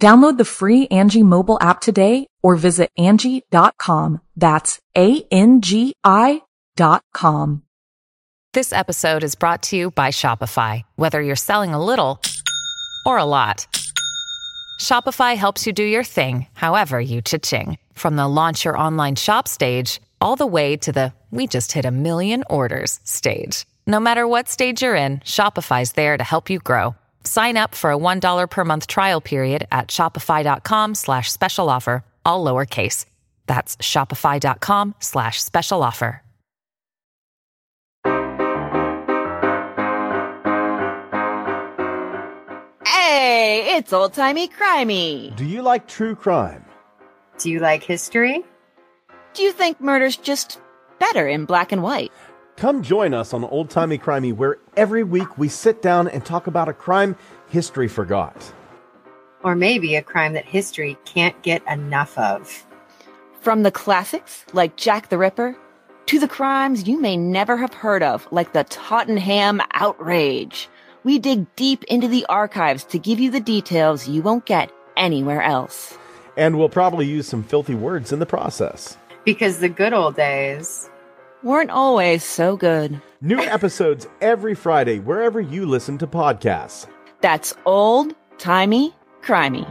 Download the free Angie mobile app today or visit Angie.com. That's A-N-G-I dot com. This episode is brought to you by Shopify. Whether you're selling a little or a lot, Shopify helps you do your thing, however you cha-ching. From the launch your online shop stage, all the way to the we just hit a million orders stage. No matter what stage you're in, Shopify's there to help you grow. Sign up for a $1 per month trial period at shopify.com slash special offer, all lowercase. That's shopify.com slash special offer. Hey, it's old timey crimey. Do you like true crime? Do you like history? Do you think murder's just better in black and white? Come join us on Old Timey Crimey, where every week we sit down and talk about a crime history forgot. Or maybe a crime that history can't get enough of. From the classics, like Jack the Ripper, to the crimes you may never have heard of, like the Tottenham outrage. We dig deep into the archives to give you the details you won't get anywhere else. And we'll probably use some filthy words in the process. Because the good old days weren't always so good. New episodes every Friday, wherever you listen to podcasts. That's old, timey, crimey.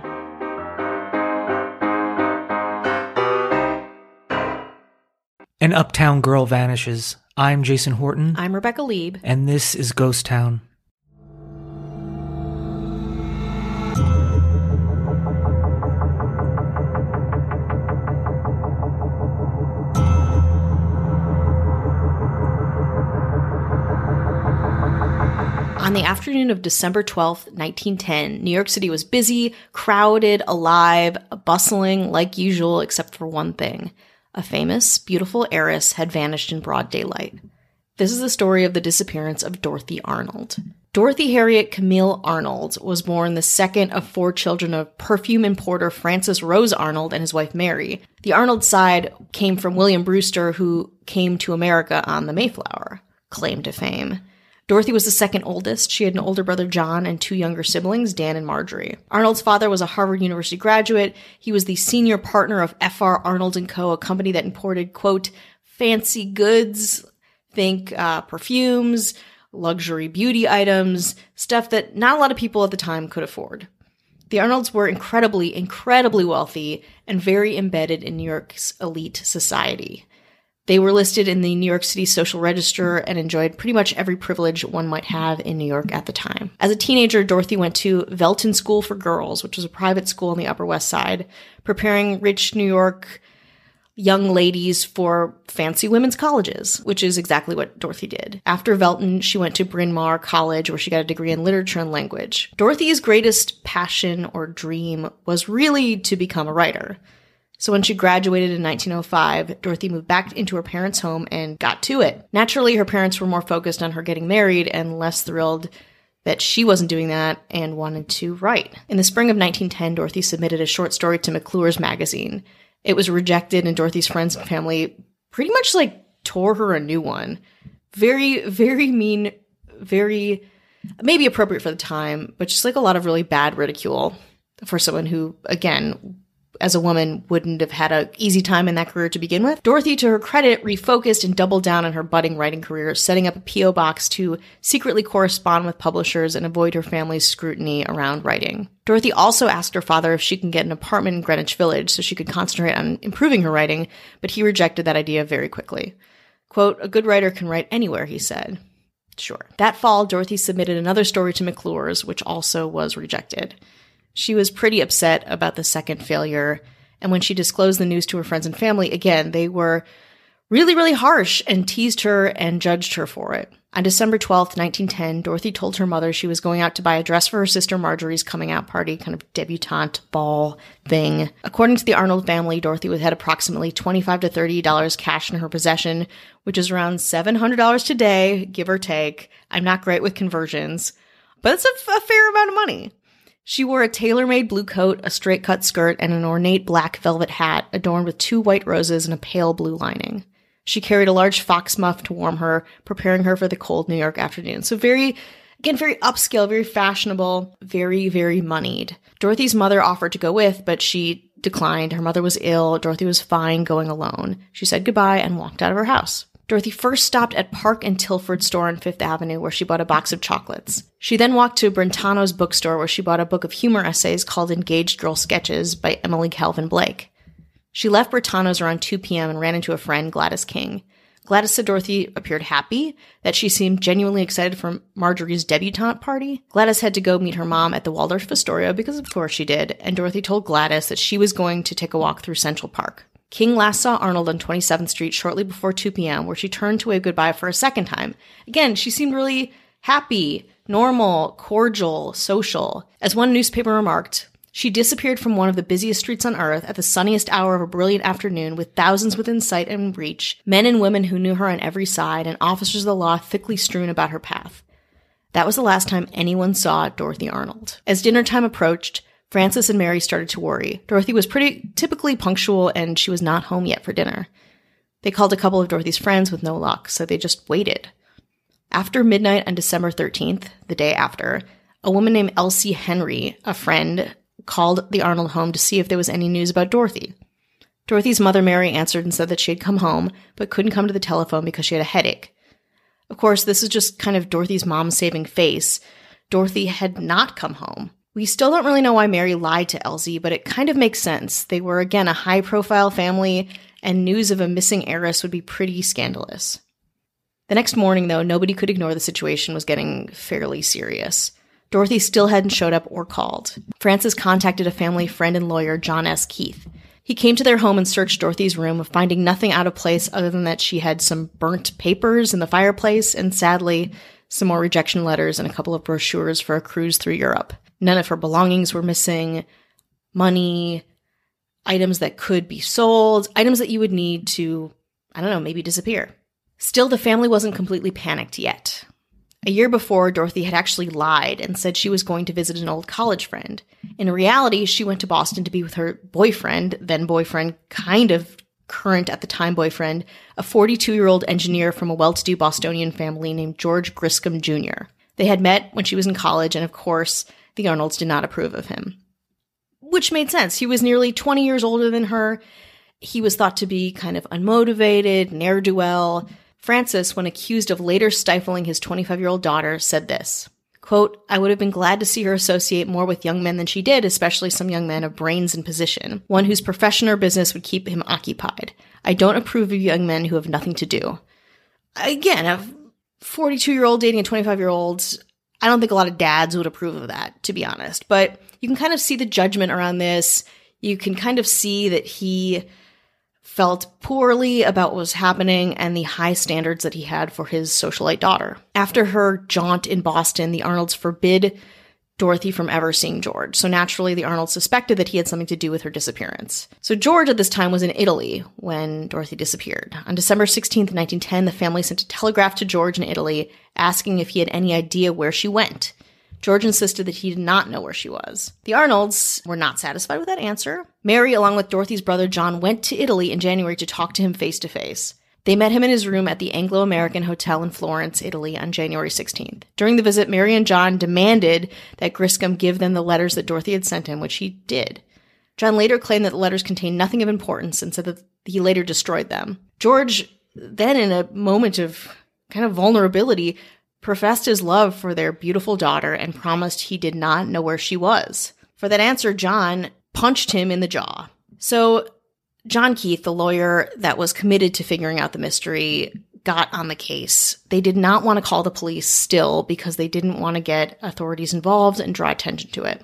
An uptown girl vanishes. I'm Jason Horton. I'm Rebecca Lieb. And this is Ghost Town. The afternoon of December 12th, 1910, New York City was busy, crowded, alive, bustling like usual, except for one thing. A famous, beautiful heiress had vanished in broad daylight. This is the story of the disappearance of Dorothy Arnold. Dorothy Harriet Camille Arnold was born the second of four children of perfume importer Francis Rose Arnold and his wife Mary. The Arnold side came from William Brewster, who came to America on the Mayflower, claim to fame. Dorothy was the second oldest. She had an older brother, John, and two younger siblings, Dan and Marjorie. Arnold's father was a Harvard University graduate. He was the senior partner of F.R. Arnold & Co., a company that imported, quote, fancy goods, think uh, perfumes, luxury beauty items, stuff that not a lot of people at the time could afford. The Arnolds were incredibly, incredibly wealthy and very embedded in New York's elite society. They were listed in the New York City Social Register and enjoyed pretty much every privilege one might have in New York at the time. As a teenager, Dorothy went to Veltin School for Girls, which was a private school on the Upper West Side, preparing rich New York young ladies for fancy women's colleges, which is exactly what Dorothy did. After Veltin, she went to Bryn Mawr College, where she got a degree in literature and language. Dorothy's greatest passion or dream was really to become a writer. So when she graduated in 1905, Dorothy moved back into her parents' home and got to it. Naturally, her parents were more focused on her getting married and less thrilled that she wasn't doing that and wanted to write. In the spring of 1910, Dorothy submitted a short story to McClure's magazine. It was rejected and Dorothy's friends and family pretty much like tore her a new one. Very, very mean, very maybe appropriate for the time, but just like a lot of really bad ridicule for someone who, again, as a woman wouldn't have had an easy time in that career to begin with. Dorothy, to her credit, refocused and doubled down on her budding writing career, setting up a P.O. box to secretly correspond with publishers and avoid her family's scrutiny around writing. Dorothy also asked her father if she can get an apartment in Greenwich Village so she could concentrate on improving her writing, but he rejected that idea very quickly. Quote, a good writer can write anywhere, he said. Sure. That fall, Dorothy submitted another story to McClure's, which also was rejected. She was pretty upset about the second failure, and when she disclosed the news to her friends and family, again, they were really, really harsh and teased her and judged her for it. On December 12th, 1910, Dorothy told her mother she was going out to buy a dress for her sister Marjorie's coming out party, kind of debutante ball thing. According to the Arnold family, Dorothy had approximately 25 to $30 cash in her possession, which is around $700 today, give or take. I'm not great with conversions, but it's a, a fair amount of money. She wore a tailor made blue coat, a straight cut skirt, and an ornate black velvet hat adorned with two white roses and a pale blue lining. She carried a large fox muff to warm her, preparing her for the cold New York afternoon. So very, again, very upscale, very fashionable, very, very moneyed. Dorothy's mother offered to go with, but she declined. Her mother was ill. Dorothy was fine going alone. She said goodbye and walked out of her house. Dorothy first stopped at Park and Tilford store on Fifth Avenue where she bought a box of chocolates. She then walked to Brentano's bookstore where she bought a book of humor essays called Engaged Girl Sketches by Emily Calvin Blake. She left Brentano's around 2 p.m. and ran into a friend, Gladys King. Gladys said Dorothy appeared happy, that she seemed genuinely excited for Marjorie's debutante party. Gladys had to go meet her mom at the Waldorf Astoria because of course she did, and Dorothy told Gladys that she was going to take a walk through Central Park. King last saw Arnold on 27th Street shortly before 2 p.m., where she turned to wave goodbye for a second time. Again, she seemed really happy, normal, cordial, social. As one newspaper remarked, she disappeared from one of the busiest streets on earth at the sunniest hour of a brilliant afternoon with thousands within sight and reach, men and women who knew her on every side, and officers of the law thickly strewn about her path. That was the last time anyone saw Dorothy Arnold. As dinner time approached, Francis and Mary started to worry. Dorothy was pretty typically punctual and she was not home yet for dinner. They called a couple of Dorothy's friends with no luck, so they just waited. After midnight on December 13th, the day after, a woman named Elsie Henry, a friend, called the Arnold home to see if there was any news about Dorothy. Dorothy's mother, Mary, answered and said that she had come home, but couldn't come to the telephone because she had a headache. Of course, this is just kind of Dorothy's mom saving face. Dorothy had not come home. We still don't really know why Mary lied to Elsie, but it kind of makes sense. They were, again, a high profile family, and news of a missing heiress would be pretty scandalous. The next morning, though, nobody could ignore the situation was getting fairly serious. Dorothy still hadn't showed up or called. Francis contacted a family friend and lawyer, John S. Keith. He came to their home and searched Dorothy's room, finding nothing out of place other than that she had some burnt papers in the fireplace and sadly, some more rejection letters and a couple of brochures for a cruise through Europe. None of her belongings were missing. Money, items that could be sold, items that you would need to, I don't know, maybe disappear. Still, the family wasn't completely panicked yet. A year before, Dorothy had actually lied and said she was going to visit an old college friend. In reality, she went to Boston to be with her boyfriend, then boyfriend, kind of current at the time boyfriend, a 42 year old engineer from a well to do Bostonian family named George Griscom Jr. They had met when she was in college, and of course, the Arnolds did not approve of him. Which made sense. He was nearly 20 years older than her. He was thought to be kind of unmotivated, ne'er do well Francis, when accused of later stifling his 25 year old daughter, said this quote, I would have been glad to see her associate more with young men than she did, especially some young men of brains and position, one whose profession or business would keep him occupied. I don't approve of young men who have nothing to do. Again, a 42 year old dating a 25 year old, I don't think a lot of dads would approve of that, to be honest. But you can kind of see the judgment around this. You can kind of see that he felt poorly about what was happening and the high standards that he had for his socialite daughter. After her jaunt in Boston, the Arnolds forbid Dorothy from ever seeing George. So naturally, the Arnolds suspected that he had something to do with her disappearance. So George at this time was in Italy when Dorothy disappeared. On December 16th, 1910, the family sent a telegraph to George in Italy asking if he had any idea where she went. George insisted that he did not know where she was. The Arnolds were not satisfied with that answer. Mary, along with Dorothy's brother John, went to Italy in January to talk to him face to face. They met him in his room at the Anglo American Hotel in Florence, Italy on January 16th. During the visit, Mary and John demanded that Griscom give them the letters that Dorothy had sent him, which he did. John later claimed that the letters contained nothing of importance and said that he later destroyed them. George, then in a moment of kind of vulnerability, professed his love for their beautiful daughter and promised he did not know where she was. For that answer, John punched him in the jaw. So, John Keith, the lawyer that was committed to figuring out the mystery, got on the case. They did not want to call the police still because they didn't want to get authorities involved and draw attention to it.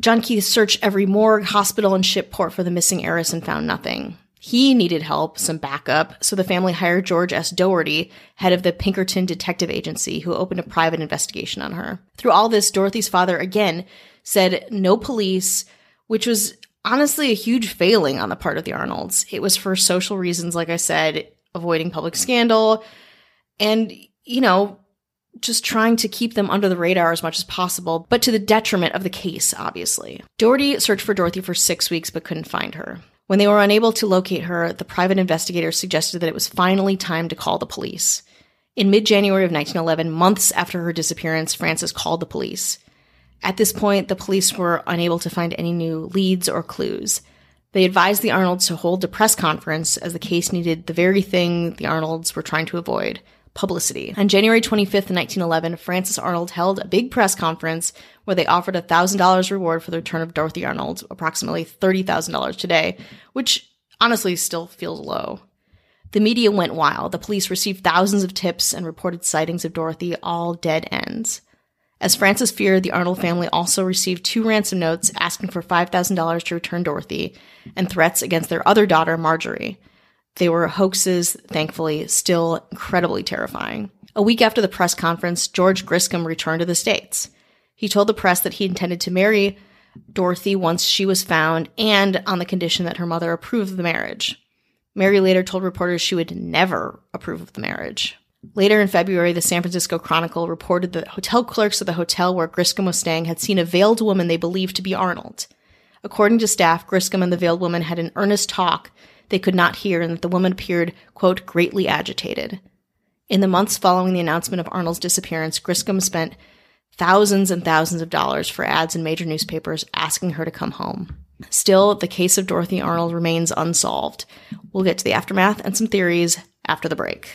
John Keith searched every morgue, hospital, and ship-port for the missing heiress and found nothing. He needed help, some backup, so the family hired George S. Doherty, head of the Pinkerton Detective Agency, who opened a private investigation on her. Through all this, Dorothy's father again said no police, which was honestly a huge failing on the part of the Arnolds. It was for social reasons, like I said, avoiding public scandal and, you know, just trying to keep them under the radar as much as possible, but to the detriment of the case, obviously. Doherty searched for Dorothy for six weeks but couldn't find her. When they were unable to locate her, the private investigator suggested that it was finally time to call the police. In mid January of 1911, months after her disappearance, Francis called the police. At this point, the police were unable to find any new leads or clues. They advised the Arnolds to hold a press conference as the case needed the very thing the Arnolds were trying to avoid publicity. On January 25th, 1911, Francis Arnold held a big press conference where they offered a $1,000 reward for the return of Dorothy Arnold, approximately $30,000 today, which honestly still feels low. The media went wild. The police received thousands of tips and reported sightings of Dorothy, all dead ends. As Francis feared, the Arnold family also received two ransom notes asking for $5,000 to return Dorothy and threats against their other daughter, Marjorie. They were hoaxes, thankfully, still incredibly terrifying. A week after the press conference, George Griscom returned to the States. He told the press that he intended to marry Dorothy once she was found and on the condition that her mother approved of the marriage. Mary later told reporters she would never approve of the marriage. Later in February, the San Francisco Chronicle reported that hotel clerks at the hotel where Griscom was staying had seen a veiled woman they believed to be Arnold. According to staff, Griscom and the veiled woman had an earnest talk they could not hear and that the woman appeared, quote, greatly agitated. In the months following the announcement of Arnold's disappearance, Griscom spent thousands and thousands of dollars for ads in major newspapers asking her to come home. Still, the case of Dorothy Arnold remains unsolved. We'll get to the aftermath and some theories after the break.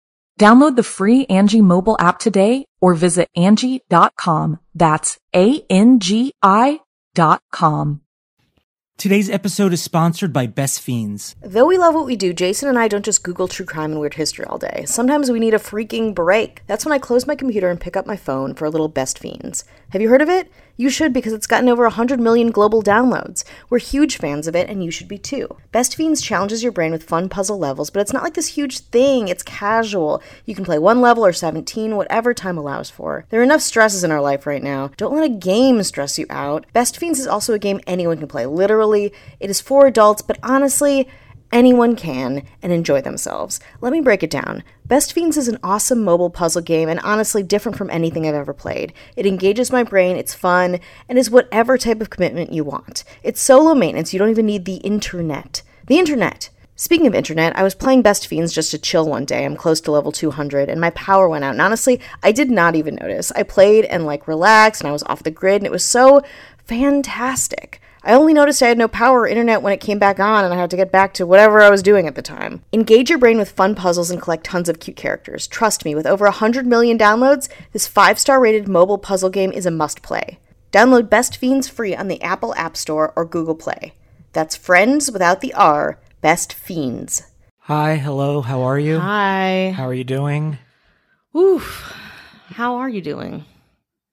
Download the free Angie mobile app today or visit Angie.com. That's A-N-G-I dot com. Today's episode is sponsored by Best Fiends. Though we love what we do, Jason and I don't just Google true crime and weird history all day. Sometimes we need a freaking break. That's when I close my computer and pick up my phone for a little Best Fiends. Have you heard of it? You should because it's gotten over 100 million global downloads. We're huge fans of it, and you should be too. Best Fiends challenges your brain with fun puzzle levels, but it's not like this huge thing. It's casual. You can play one level or 17, whatever time allows for. There are enough stresses in our life right now. Don't let a game stress you out. Best Fiends is also a game anyone can play. Literally, it is for adults, but honestly, anyone can and enjoy themselves. Let me break it down. Best Fiends is an awesome mobile puzzle game and honestly different from anything I've ever played. It engages my brain, it's fun, and is whatever type of commitment you want. It's solo maintenance, you don't even need the internet. The internet! Speaking of internet, I was playing Best Fiends just to chill one day. I'm close to level 200 and my power went out. And honestly, I did not even notice. I played and like relaxed and I was off the grid and it was so fantastic. I only noticed I had no power or internet when it came back on and I had to get back to whatever I was doing at the time. Engage your brain with fun puzzles and collect tons of cute characters. Trust me, with over 100 million downloads, this 5-star rated mobile puzzle game is a must play. Download Best Fiends free on the Apple App Store or Google Play. That's friends without the R, Best Fiends. Hi, hello, how are you? Hi. How are you doing? Oof. How are you doing?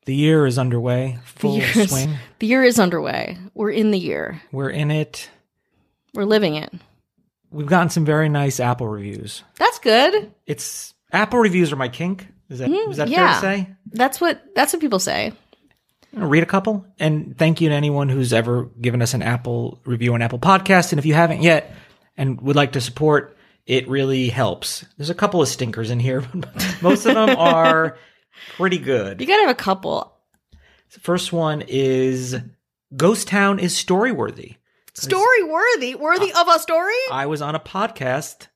The year is underway, full the year is, swing. The year is underway. We're in the year. We're in it. We're living it. We've gotten some very nice Apple reviews. That's good. It's Apple reviews are my kink. Is that mm-hmm. is that yeah. fair to say? That's what that's what people say. read a couple. And thank you to anyone who's ever given us an Apple review on Apple Podcast. And if you haven't yet and would like to support, it really helps. There's a couple of stinkers in here, but most of them are pretty good. You gotta have a couple. The first one is Ghost Town is story worthy. Story worthy, worthy of a story. I was on a podcast,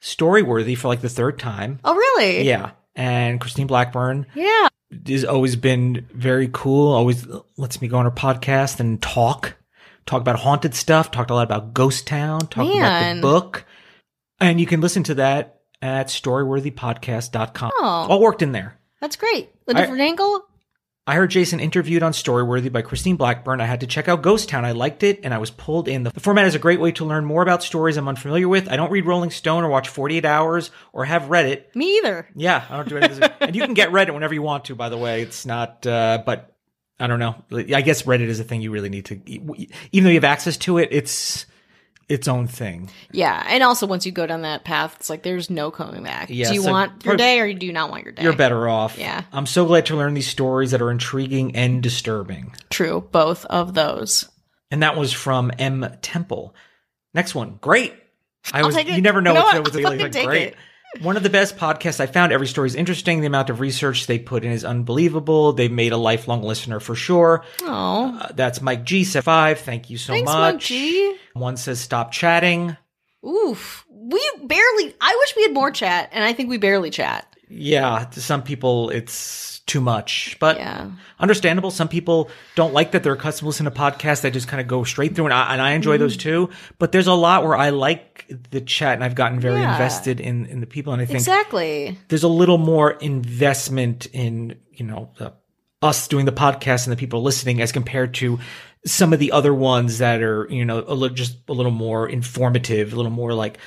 story worthy, for like the third time. oh, really? Yeah. And Christine Blackburn Yeah. has always been very cool. Always lets me go on her podcast and talk, talk about haunted stuff. Talked a lot about Ghost Town. Talked about the book, and you can listen to that at storyworthypodcast.com. Oh. All worked in there. That's great. A different angle. I heard Jason interviewed on Storyworthy by Christine Blackburn. I had to check out Ghost Town. I liked it and I was pulled in. The format is a great way to learn more about stories I'm unfamiliar with. I don't read Rolling Stone or watch 48 Hours or have Reddit. Me either. Yeah, I don't do anything. and you can get Reddit whenever you want to, by the way. It's not, uh, but I don't know. I guess Reddit is a thing you really need to, even though you have access to it, it's its own thing. Yeah, and also once you go down that path, it's like there's no coming back. Yeah, do you so want your day or do you not want your day? You're better off. Yeah. I'm so glad to learn these stories that are intriguing and disturbing. True, both of those. And that was from M Temple. Next one, great. I was you never know You what's what? what's I'll like, great. it. One of the best podcasts I found. Every story is interesting. The amount of research they put in is unbelievable. They've made a lifelong listener for sure. Oh, Uh, that's Mike G. Five. Thank you so thanks, much. Mike G. One says stop chatting. Oof, we barely. I wish we had more chat, and I think we barely chat. Yeah, to some people it's too much, but Yeah. understandable. Some people don't like that they're accustomed to listen to podcasts that just kind of go straight through, and I, and I enjoy those mm-hmm. too. But there's a lot where I like the chat, and I've gotten very Yeah. invested in in the people, and I think Exactly. there's a little more investment in you know the, us doing the podcast and the people listening as compared to some of the other ones that are you know a little just a little more informative a little more like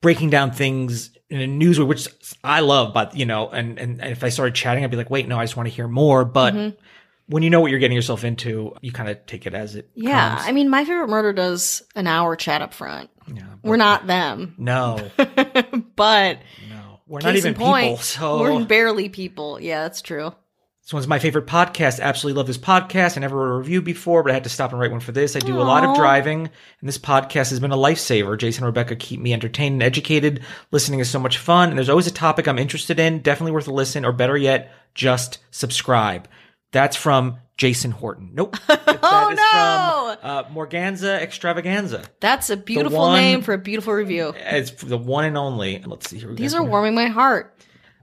breaking down things in a news which i love but you know and, and and if i started chatting i'd be like wait no i just want to hear more but Mm-hmm. when you know what you're getting yourself into you kind of take it as it Yeah, comes. I mean, my favorite murder does an hour chat up front. yeah, We're not them, no but no we're not even in point, people so we're barely people. Yeah, that's true. This one's my favorite podcast. Absolutely love this podcast. I never wrote a review before, but I had to stop and write one for this. I do a lot of driving, and this podcast has been a lifesaver. Jason and Rebecca keep me entertained and educated. Listening is so much fun, and there's always a topic I'm interested in. Definitely worth a listen, or better yet, just subscribe. That's from Jason Horton. Nope. Oh, no! from uh, Morganza Extravaganza. That's a beautiful one- name for a beautiful review. It's the one and only. Let's see here. we These are warming my heart.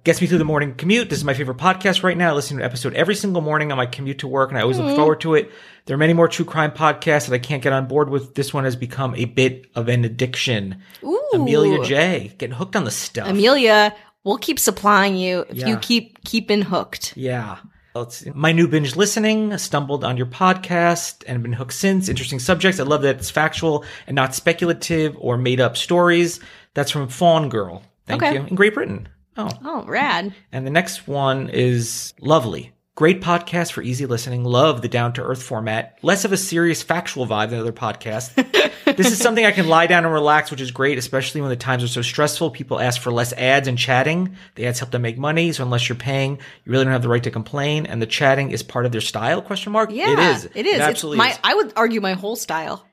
Gets me through the morning commute. This is my favorite podcast right now. I listen to an episode every single morning on my commute to work, and I always look forward to it. There are many more true crime podcasts that I can't get on board with. This one has become a bit of an addiction. Ooh, Amelia J. Getting hooked on the stuff. Amelia, we'll keep supplying you if Yeah. you keep keeping hooked. Yeah. Let's. My new binge listening stumbled on your podcast and been hooked since. Interesting subjects. I love that it's factual and not speculative or made up stories. That's from Fawn Girl. Thank Okay. you. In Great Britain. Oh. Oh, rad. And the next one is lovely. Great podcast for easy listening. Love the down to earth format. Less of a serious factual vibe than other podcasts. this is something I can lie down and relax, which is great, especially when the times are so stressful. People ask for less ads and chatting. The ads help them make money, so unless you're paying, you really don't have the right to complain. And the chatting is part of their style? Question mark. Yeah, it is. It is. absolutely it's is. I would argue my whole style.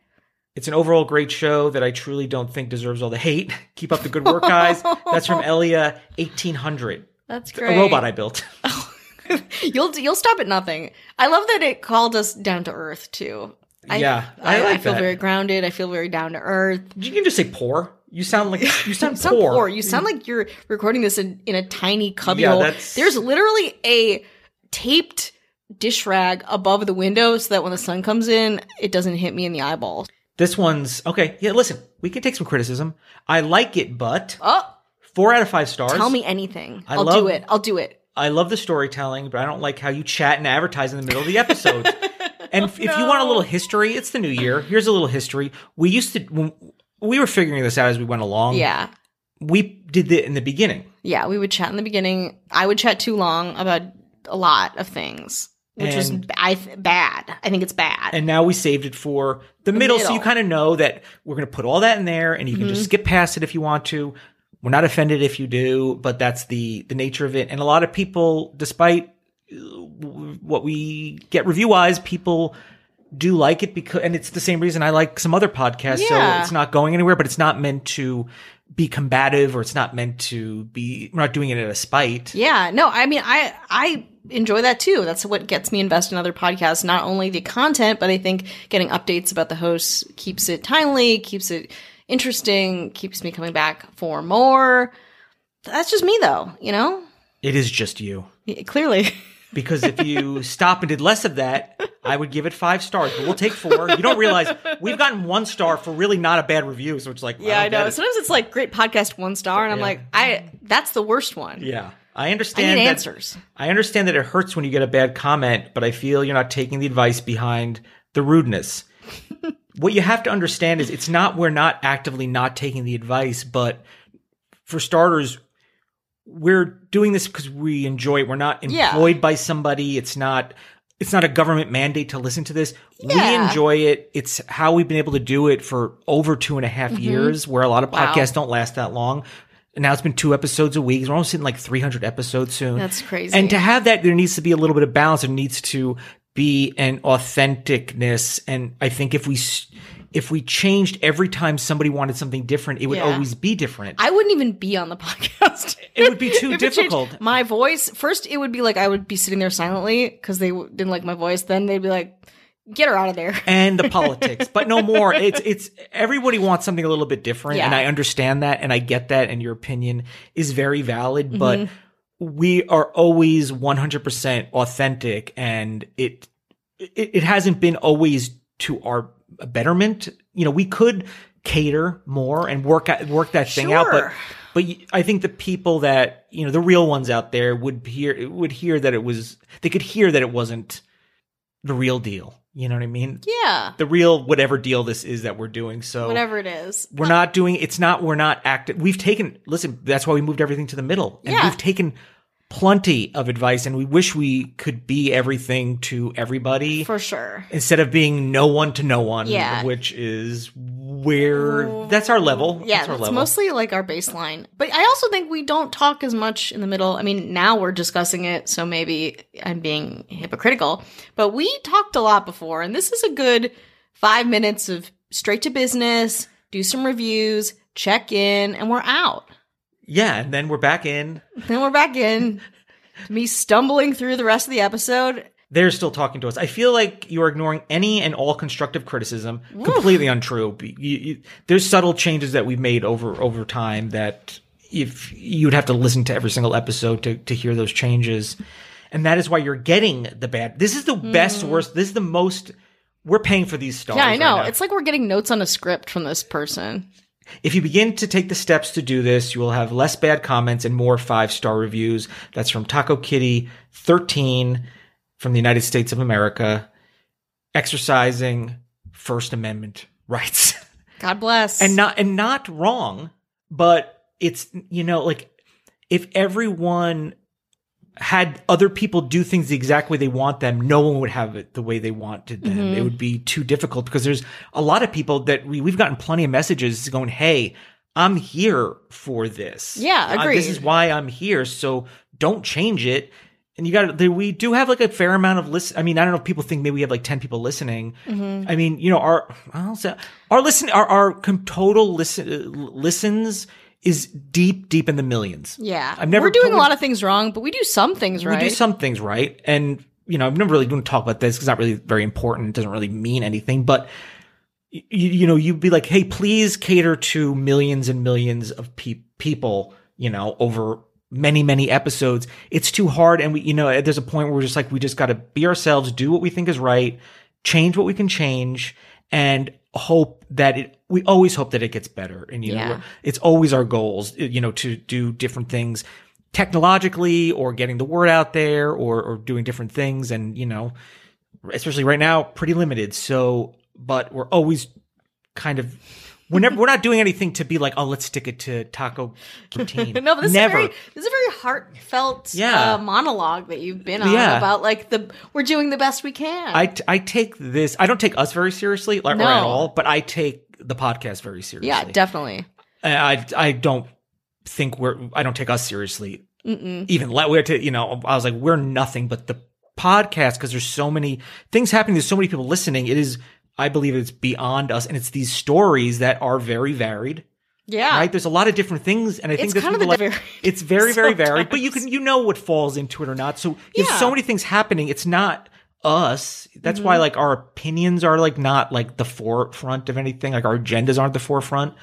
It's an overall great show that I truly don't think deserves all the hate. Keep up the good work, guys. That's from Elia eighteen hundred. That's great. A robot I built. you'll you'll stop at nothing. I love that it called us down to earth too. I, Yeah, I I, like feel that. very grounded. I feel very down to earth. You can just say poor. You sound like you sound, You sound poor. poor. You sound like you're recording this in, in a tiny cubby Yeah, There's literally a taped dish rag above the window so that when the sun comes in, it doesn't hit me in the eyeballs. This one's okay. Yeah, listen, we can take some criticism. I like it, but Oh, four out of five stars. tell me anything. I I'll love- do it. I'll do it. I love the storytelling, but I don't like how you chat and advertise in the middle of the episode. and if, if you want a little history, it's the new year. Here's a little history. We used to when we were figuring this out as we went along. Yeah. we did it in the beginning. Yeah, we would chat in the beginning. I would chat too long about a lot of things, which was I bad. I think it's bad. and now we saved it for the, middle, so you kind of know that we're going to put all that in there and you can Mm-hmm. just skip past it if you want to we're not offended if you do but that's the the nature of it and a lot of people despite what we get review wise, people do like it because, and it's the same reason I like some other podcasts. Yeah. So it's not going anywhere, but it's not meant to be combative or it's not meant to be, we're not doing it out of spite. Yeah, no, I mean, I I enjoy that too. That's what gets me invested in other podcasts. Not only the content, but I think getting updates about the hosts keeps it timely, keeps it interesting, keeps me coming back for more. That's just me, though. You know, It is just you. Yeah, clearly. Because if you stop and did less of that, I would give it five stars, but we'll take four. You don't realize we've gotten one star for really not a bad review. So it's like, Yeah, I don't know. it. Sometimes it's like great podcast one star, and I'm Yeah. like, I that's the worst one. Yeah. I I understand need that- answers. I understand that it hurts when you get a bad comment, but I feel you're not taking the advice behind the rudeness. what you have to understand is it's not we're not actively not taking the advice, but for starters, we're doing this because we enjoy it. We're not Yeah. employed by somebody. It's not it's not a government mandate to listen to this. We enjoy it. It's how we've been able to do it for over two and a half years, where a lot of Mm-hmm. Wow. podcasts don't last that long. And now it's been two episodes a week. We're almost hitting like 300 episodes soon. That's crazy. And to have that, there needs to be a little bit of balance. There needs to be an authenticness. And I think if we, if we changed every time somebody wanted something different, it would Yeah. always be different. I wouldn't even be on the podcast. It would be too If it changed difficult. My voice first, it would be like I would be sitting there silently because they didn't like my voice. Then they'd be like, "Get her out of there." and the politics, but no more. It's it's everybody wants something a little bit different, and I understand that, and I get that, and your opinion is very valid. Mm-hmm. But we are always one hundred percent authentic, and it, it it hasn't been always to our betterment. You know, we could cater more and work out, work that thing out, but Sure. but I think the people that you know, the real ones out there, would hear would hear that it was they could hear that it wasn't the real deal. You know what I mean? Yeah, the real whatever deal this is that we're doing. So whatever it is. we're not doing it's not we're not active. We've taken listen, that's why we moved everything to the middle. And Yeah. we've taken plenty of advice and we wish we could be everything to everybody For sure. instead of being no one to no one, Yeah. which is where that's our level. Yeah, that's our that's level. mostly like our baseline. But I also think we don't talk as much in the middle. I mean, now we're discussing it, so maybe I'm being hypocritical. But we talked a lot before, and this is a good five minutes of straight to business, do some reviews, check in, and we're out. Yeah, and then we're back in. Then we're back in. Me stumbling through the rest of the episode. they're still talking to us. I feel like you're ignoring any and all constructive criticism. Completely untrue. You- you- there's subtle changes that we've made over over time that if you'd have to listen to every single episode to to hear those changes, and that is why you're getting the bad. This is the hmm. best, worst. This is the most. We're paying for these stars. Yeah, I right know. now. it's like we're getting notes on a script from this person. If you begin to take the steps to do this, you will have less bad comments and more five star reviews. That's from Taco Kitty 13 from the United States of America, exercising First Amendment rights. God bless. and not and not wrong, but it's you know, like if everyone had other people do things the exact way they want them, no one would have it the way they wanted them. Mm-hmm. It would be too difficult because there's a lot of people that we, we've gotten plenty of messages going, Hey, I'm here for this. Yeah, Uh, agreed. this is why I'm here. So don't change it. And you got to, we do have like a fair amount of listen. I mean, I don't know if people think maybe we have like 10 people listening. Mm-hmm. I mean, you know, our, I'll say, our listen, our, our total listen, uh, listens is deep, deep in the millions. yeah, I've never we're doing a lot of things wrong, but we do some things right. We do some things right. And, you know, I'm never really going to talk about this because it's not really very important. It doesn't really mean anything. But, you, you know, you'd be like, hey, please cater to millions and millions of pe- people, you know, over many, many episodes. It's too hard. And we, you know, eh, there's a point where we're just like, we just got to be ourselves, do what we think is right, change what we can change, and hope that it, we always hope that it gets better. And, you know, Yeah. we're- it's always our goals, you know, to do different things technologically or getting the word out there or, or doing different things. And, you know, especially right now, pretty limited. So, but we're always kind of, we're never, we're not doing anything to be like, oh, let's stick it to Taco Poutine. No, but this never. is very this is a very heartfelt Yeah. uh, monologue that you've been on Yeah. about like the we're doing the best we can. I, t- I take this, I don't take us very seriously or, or at all, but I take the podcast very seriously. yeah, definitely. I, I I don't think we're, I don't take us seriously even let we're to, you know, I was like, we're nothing but the podcast because there's so many things happening. There's so many people listening. It is, I believe it's beyond us. And it's these stories that are very varied. Yeah. Right. There's a lot of different things. And I think It's kind of the like- it's very, very varied, but you can, you know what falls into it or not. So you have so many things happening. It's not us. That's why like our opinions are like not like the forefront of anything. Like our agendas aren't the forefront.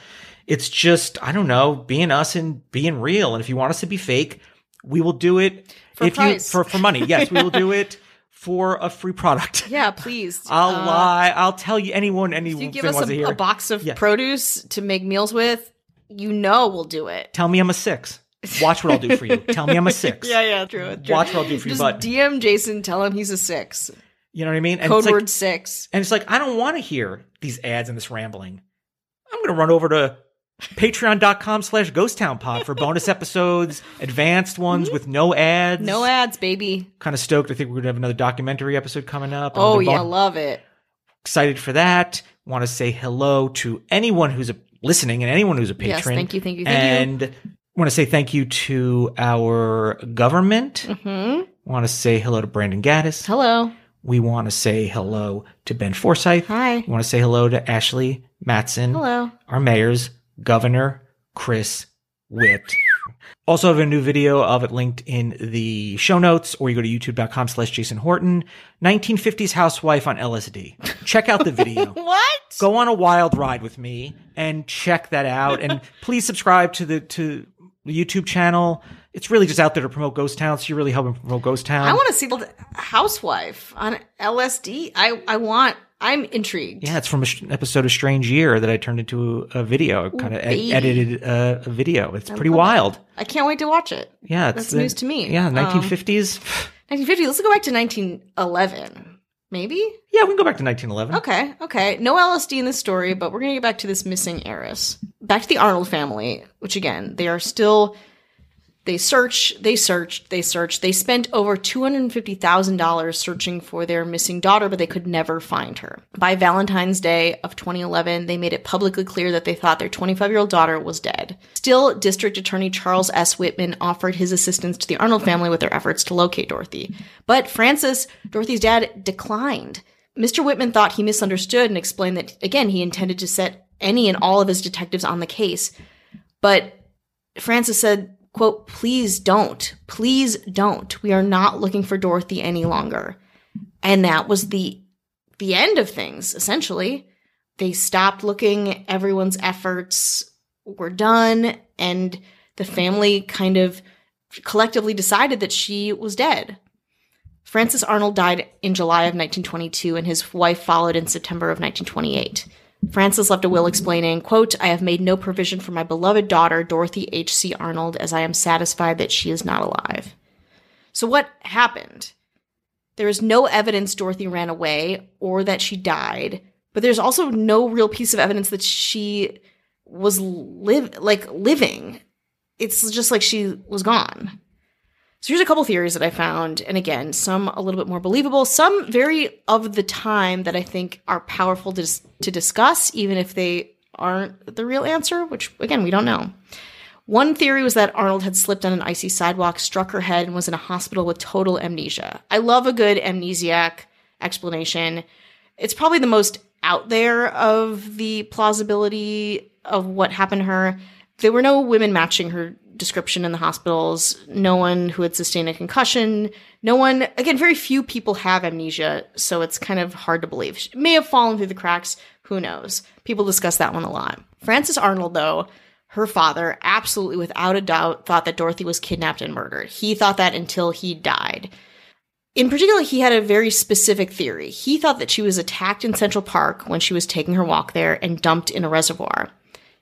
It's just, I don't know, being us and being real. And if you want us to be fake, we will do it For if price. you for for money. Yes, we will do it for a free product. Yeah, please. I'll Uh, lie. I'll tell you anyone If anything you give us a, a box of Yeah. produce to make meals with, you know we'll do it. Tell me I'm a six. Watch what I'll do for you. Tell me I'm a six. yeah, yeah, true. true. Watch what I'll do for you, Just. DM Jason, tell him he's a six. You know what I mean? And Code it's like- word six. And it's like, I don't want to hear these ads and this rambling. I'm going to run over to patreon.com slash ghost town pod for bonus episodes, advanced ones with no ads. No ads, baby. Kind of stoked. I think we're going to have another documentary episode coming up. Oh yeah, bon- love it. excited for that. Want to say hello to anyone who's a, listening and anyone who's a patron. Yes, thank you, thank you, thank you. Want to say thank you to our government. Hmm? Want to say hello to Brandon Gaddis. Hello. We want to say hello to Ben Forsyth. Hi. We want to say hello to Ashley Matson. Hello. Our mayors, Governor Chris Witt. Also have a new video of it linked in the show notes, or you go to youtube.com slash Jason Horton. 1950s housewife on LSD. Check out the video. What? Go on a wild ride with me and check that out. And please subscribe to the to YouTube channel. It's really just out there to promote Ghost Town. So you're really helping promote Ghost Town. I want to see the housewife on LSD. I I want. I'm intrigued. Yeah, it's from an episode of Strange Year that I turned into a video. Kind of baby. edited uh, a video. It's pretty wild. I can't wait to watch it. Yeah, it's That's news to me. Yeah, Um, 1950s. Let's go back to 1911. Maybe. yeah, we can go back to 1911. Okay. Okay. No LSD in this story, but we're gonna get back to this missing heiress. Back to the Arnold family, which again they are still. They search, they searched, they searched. They spent over $250,000 searching for their missing daughter, but they could never find her. By Valentine's Day of 2011, they made it publicly clear that they thought their 25 year old daughter was dead. Still, District Attorney Charles S. Whitman offered his assistance to the Arnold family with their efforts to locate Dorothy. But Francis, Dorothy's dad, declined. Mr. Whitman thought he misunderstood and explained that, again, he intended to set any and all of his detectives on the case. But Francis said, quote, please don't. Please don't. We are not looking for Dorothy any longer. And that was the the end of things, essentially. They stopped looking, everyone's efforts were done, and the family kind of collectively decided that she was dead. Francis Arnold died in July of 1922, and his wife followed in September of 1928. Francis left a will explaining, quote, I have made no provision for my beloved daughter, Dorothy H.C. Arnold, as I am satisfied that she is not alive. So what happened? There is no evidence Dorothy ran away or that she died, but there's also no real piece of evidence that she was live like living. It's just like she was gone. So here's a couple theories that I found, and again, some a little bit more believable, some very of the time that I think are powerful to, dis- to discuss, even if they aren't the real answer, which again, we don't know. One theory was that Arnold had slipped on an icy sidewalk, struck her head, and was in a hospital with total amnesia. I love a good amnesiac explanation. It's probably the most out there of the plausibility of what happened to her. There were no women matching her description in the hospitals, no one who had sustained a concussion, no one, again, very few people have amnesia, so it's kind of hard to believe. She may have fallen through the cracks, who knows? People discuss that one a lot. Francis Arnold, though, her father, absolutely without a doubt, thought that Dorothy was kidnapped and murdered. He thought that until he died. In particular, he had a very specific theory. He thought that she was attacked in Central Park when she was taking her walk there and dumped in a reservoir.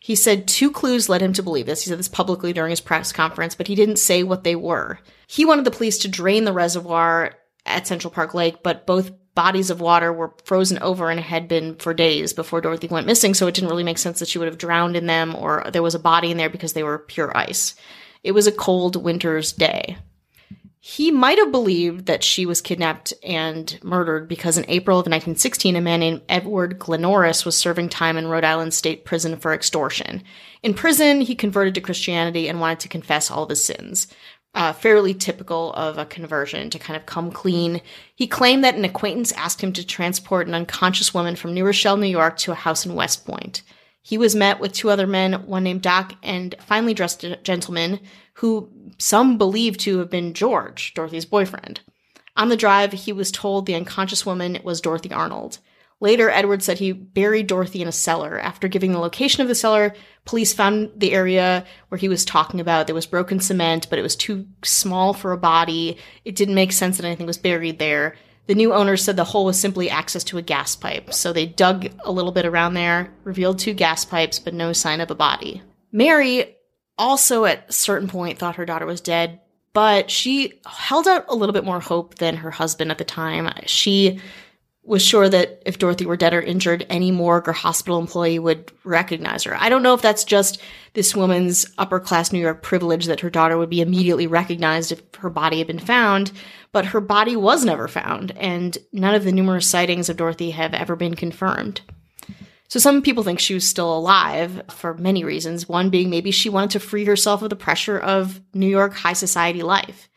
He said two clues led him to believe this. He said this publicly during his press conference, but he didn't say what they were. He wanted the police to drain the reservoir at Central Park Lake, but both bodies of water were frozen over and had been for days before Dorothy went missing, so it didn't really make sense that she would have drowned in them or there was a body in there because they were pure ice. It was a cold winter's day. He might have believed that she was kidnapped and murdered because in April of 1916, a man named Edward Glennoris was serving time in Rhode Island State Prison for extortion. In prison, he converted to Christianity and wanted to confess all of his sins. uh, fairly typical of a conversion to kind of come clean. He claimed that an acquaintance asked him to transport an unconscious woman from New Rochelle, New York to a house in West Point. He was met with two other men, one named Doc and finely dressed gentleman who some believe to have been George, Dorothy's boyfriend. On the drive, he was told the unconscious woman was Dorothy Arnold. Later, Edwards said he buried Dorothy in a cellar. After giving the location of the cellar, police found the area where he was talking about. There was broken cement, but it was too small for a body. It didn't make sense that anything was buried there. The new owners said the hole was simply access to a gas pipe, so they dug a little bit around there, revealed two gas pipes, but no sign of a body. Mary also at a certain point thought her daughter was dead, but she held out a little bit more hope than her husband at the time. She was sure that if Dorothy were dead or injured, any morgue or hospital employee would recognize her. I don't know if that's just this woman's upper class New York privilege that her daughter would be immediately recognized if her body had been found, but her body was never found, and none of the numerous sightings of Dorothy have ever been confirmed. So some people think she was still alive for many reasons, one being maybe she wanted to free herself of the pressure of New York high society life.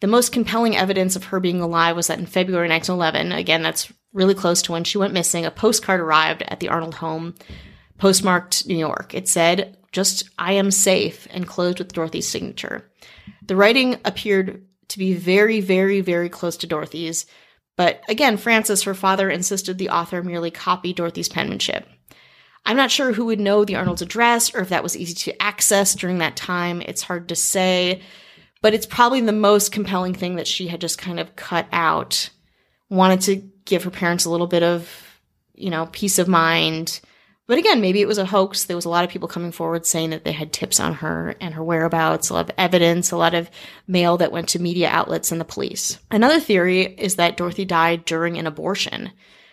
The most compelling evidence of her being alive was that in February 1911, again, that's really close to when she went missing, a postcard arrived at the Arnold home, postmarked New York. It said, just, I am safe, and closed with Dorothy's signature. The writing appeared to be very, very, very close to Dorothy's, but again, Francis, her father, insisted the author merely copy Dorothy's penmanship. I'm not sure who would know the Arnold's address or if that was easy to access during that time. It's hard to say but it's probably the most compelling thing that she had just kind of cut out. Wanted to give her parents a little bit of, you know, peace of mind. But again, maybe it was a hoax. There was a lot of people coming forward saying that they had tips on her and her whereabouts, a lot of evidence, a lot of mail that went to media outlets and the police. Another theory is that Dorothy died during an abortion.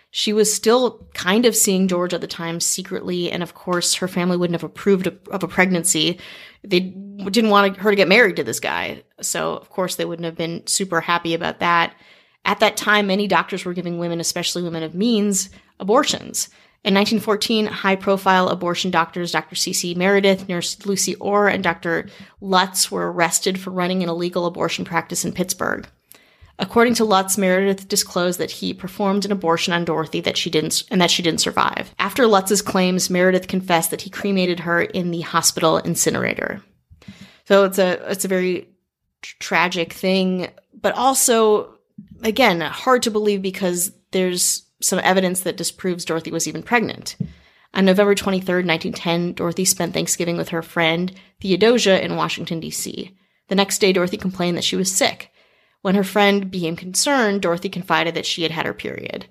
She was still kind of seeing George at the time secretly, and of course, her family wouldn't have approved of a pregnancy they didn't want her to get married to this guy. So, of course, they wouldn't have been super happy about that. At that time, many doctors were giving women, especially women of means, abortions. In 1914, high profile abortion doctors Dr. C.C. Meredith, nurse Lucy Orr, and Dr. Lutz were arrested for running an illegal abortion practice in Pittsburgh. According to Lutz, Meredith disclosed that he performed an abortion on Dorothy that she didn't and that she didn't survive. After Lutz's claims, Meredith confessed that he cremated her in the hospital incinerator. So it's a it's a very tragic thing, but also again, hard to believe because there's some evidence that disproves Dorothy was even pregnant. On November 23rd, 1910, Dorothy spent Thanksgiving with her friend Theodosia in Washington, D.C. The next day, Dorothy complained that she was sick. When her friend became concerned, Dorothy confided that she had had her period.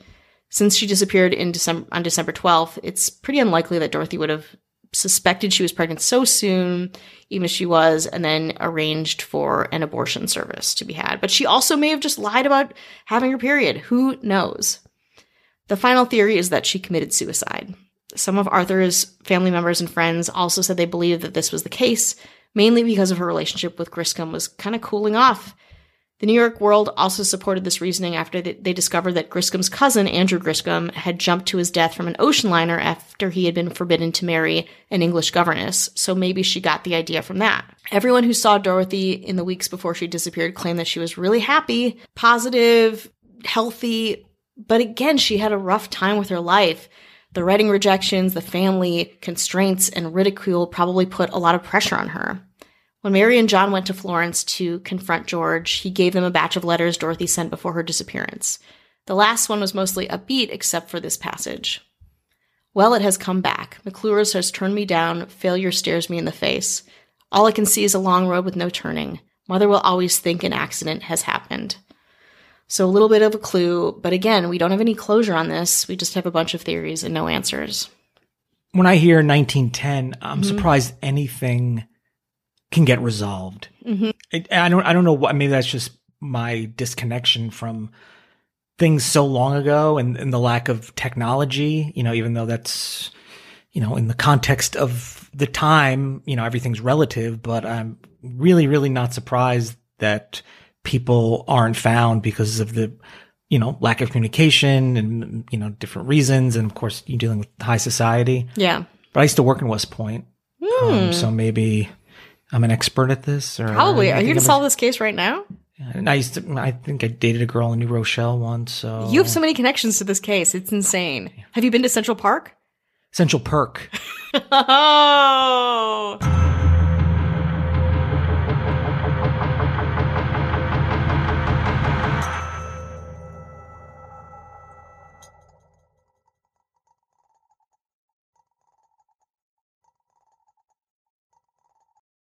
Since she disappeared in December, on December 12th, it's pretty unlikely that Dorothy would have suspected she was pregnant so soon, even if she was, and then arranged for an abortion service to be had. But she also may have just lied about having her period. Who knows? The final theory is that she committed suicide. Some of Arthur's family members and friends also said they believed that this was the case, mainly because of her relationship with Griscom was kind of cooling off the New York World also supported this reasoning after they discovered that Griscom's cousin, Andrew Griscom, had jumped to his death from an ocean liner after he had been forbidden to marry an English governess, so maybe she got the idea from that. Everyone who saw Dorothy in the weeks before she disappeared claimed that she was really happy, positive, healthy, but again, she had a rough time with her life. The writing rejections, the family constraints, and ridicule probably put a lot of pressure on her. When Mary and John went to Florence to confront George, he gave them a batch of letters Dorothy sent before her disappearance. The last one was mostly upbeat, except for this passage. Well, it has come back. McClure's has turned me down. Failure stares me in the face. All I can see is a long road with no turning. Mother will always think an accident has happened. So a little bit of a clue, but again, we don't have any closure on this. We just have a bunch of theories and no answers. When I hear 1910, I'm mm-hmm. surprised anything can get resolved. Mm-hmm. I, I don't I don't know what maybe that's just my disconnection from things so long ago and, and the lack of technology, you know, even though that's you know, in the context of the time, you know, everything's relative, but I'm really, really not surprised that people aren't found because of the, you know, lack of communication and, you know, different reasons. And of course, you're dealing with high society. Yeah. But I used to work in West Point. Mm. Um, so maybe I'm an expert at this. Or Probably. Are you going to solve this case right now? And I used to. I think I dated a girl in New Rochelle once. So You have so many connections to this case. It's insane. Have you been to Central Park? Central Perk. Oh.